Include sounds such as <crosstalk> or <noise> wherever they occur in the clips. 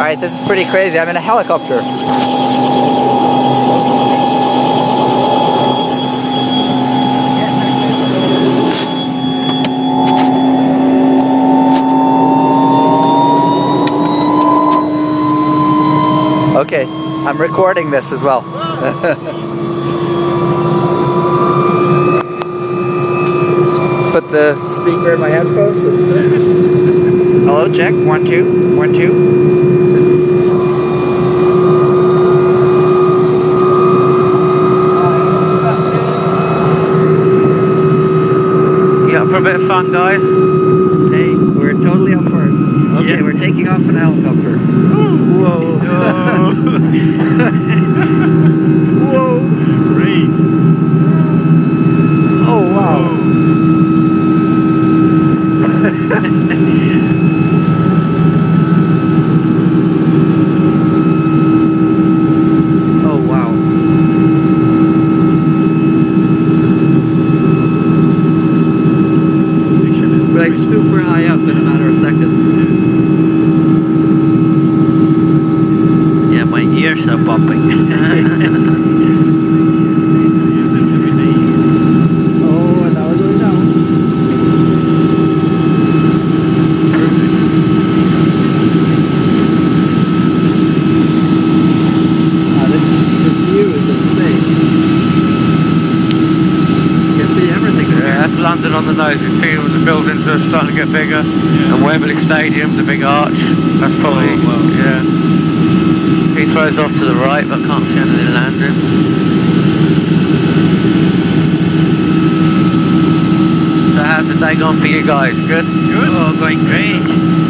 Alright, this is pretty crazy. I'm in a helicopter. Okay, I'm recording this as well. <laughs> Put the speaker in my headphones. Hello, check. One, two. One, two. You up for a bit of fun, guys? Hey, we're totally up for it. Okay, Yeah. we're taking off in a helicopter. Whoa. Whoa. Great. Oh, wow. <laughs> Oh, wow. We're like super high up in a matter of seconds. Yeah, my ears are popping. Oh, and now we're going down. Ah, this, this view is insane. You can see everything from yeah, that's London on the nose. You can see the buildings are starting to get bigger. And Wembley Stadium, the big arch. That's probably, Oh, wow. yeah. Heathrow's off to the right, but can't see anything landing. So how's the day gone for you guys? Good? Good. Oh, going great.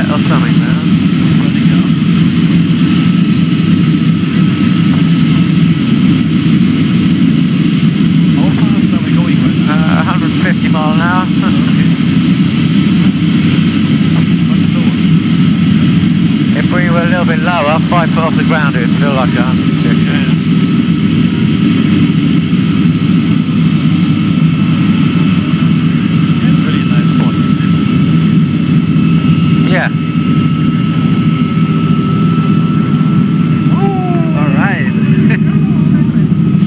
Uh, hour. Much slower. if we were a little bit lower, five foot off the ground, it would feel like 150. It's really a nice spot. Yeah. All right.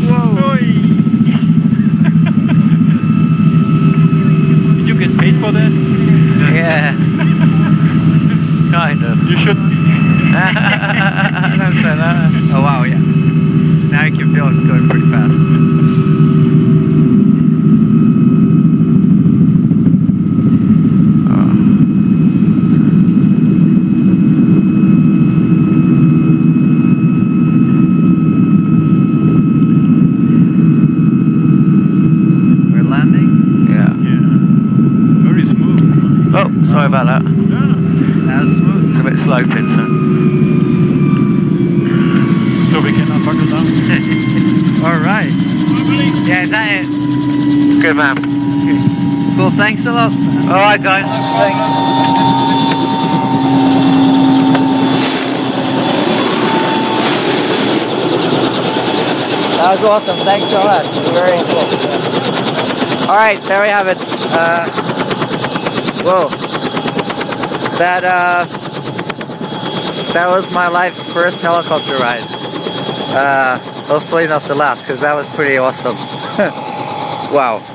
Whoa! Did you get paid for that? Yeah. kind of. You should. Don't say that. Oh wow, yeah. Now you can feel it's going pretty fast. We're landing. Yeah. Yeah. Very smooth. Oh, sorry about that. Yeah. That was smooth. It's a bit sloping, so. So we cannot buckle down. <laughs> All right. Yeah, is that it? Good man. Cool. Thanks a lot. All right, guys. Thanks. That was awesome. Thanks so much. Very cool. All right, there we have it. Uh, whoa. That uh, that was my life's first helicopter ride. Uh, hopefully not the last, because that was pretty awesome. <laughs> wow.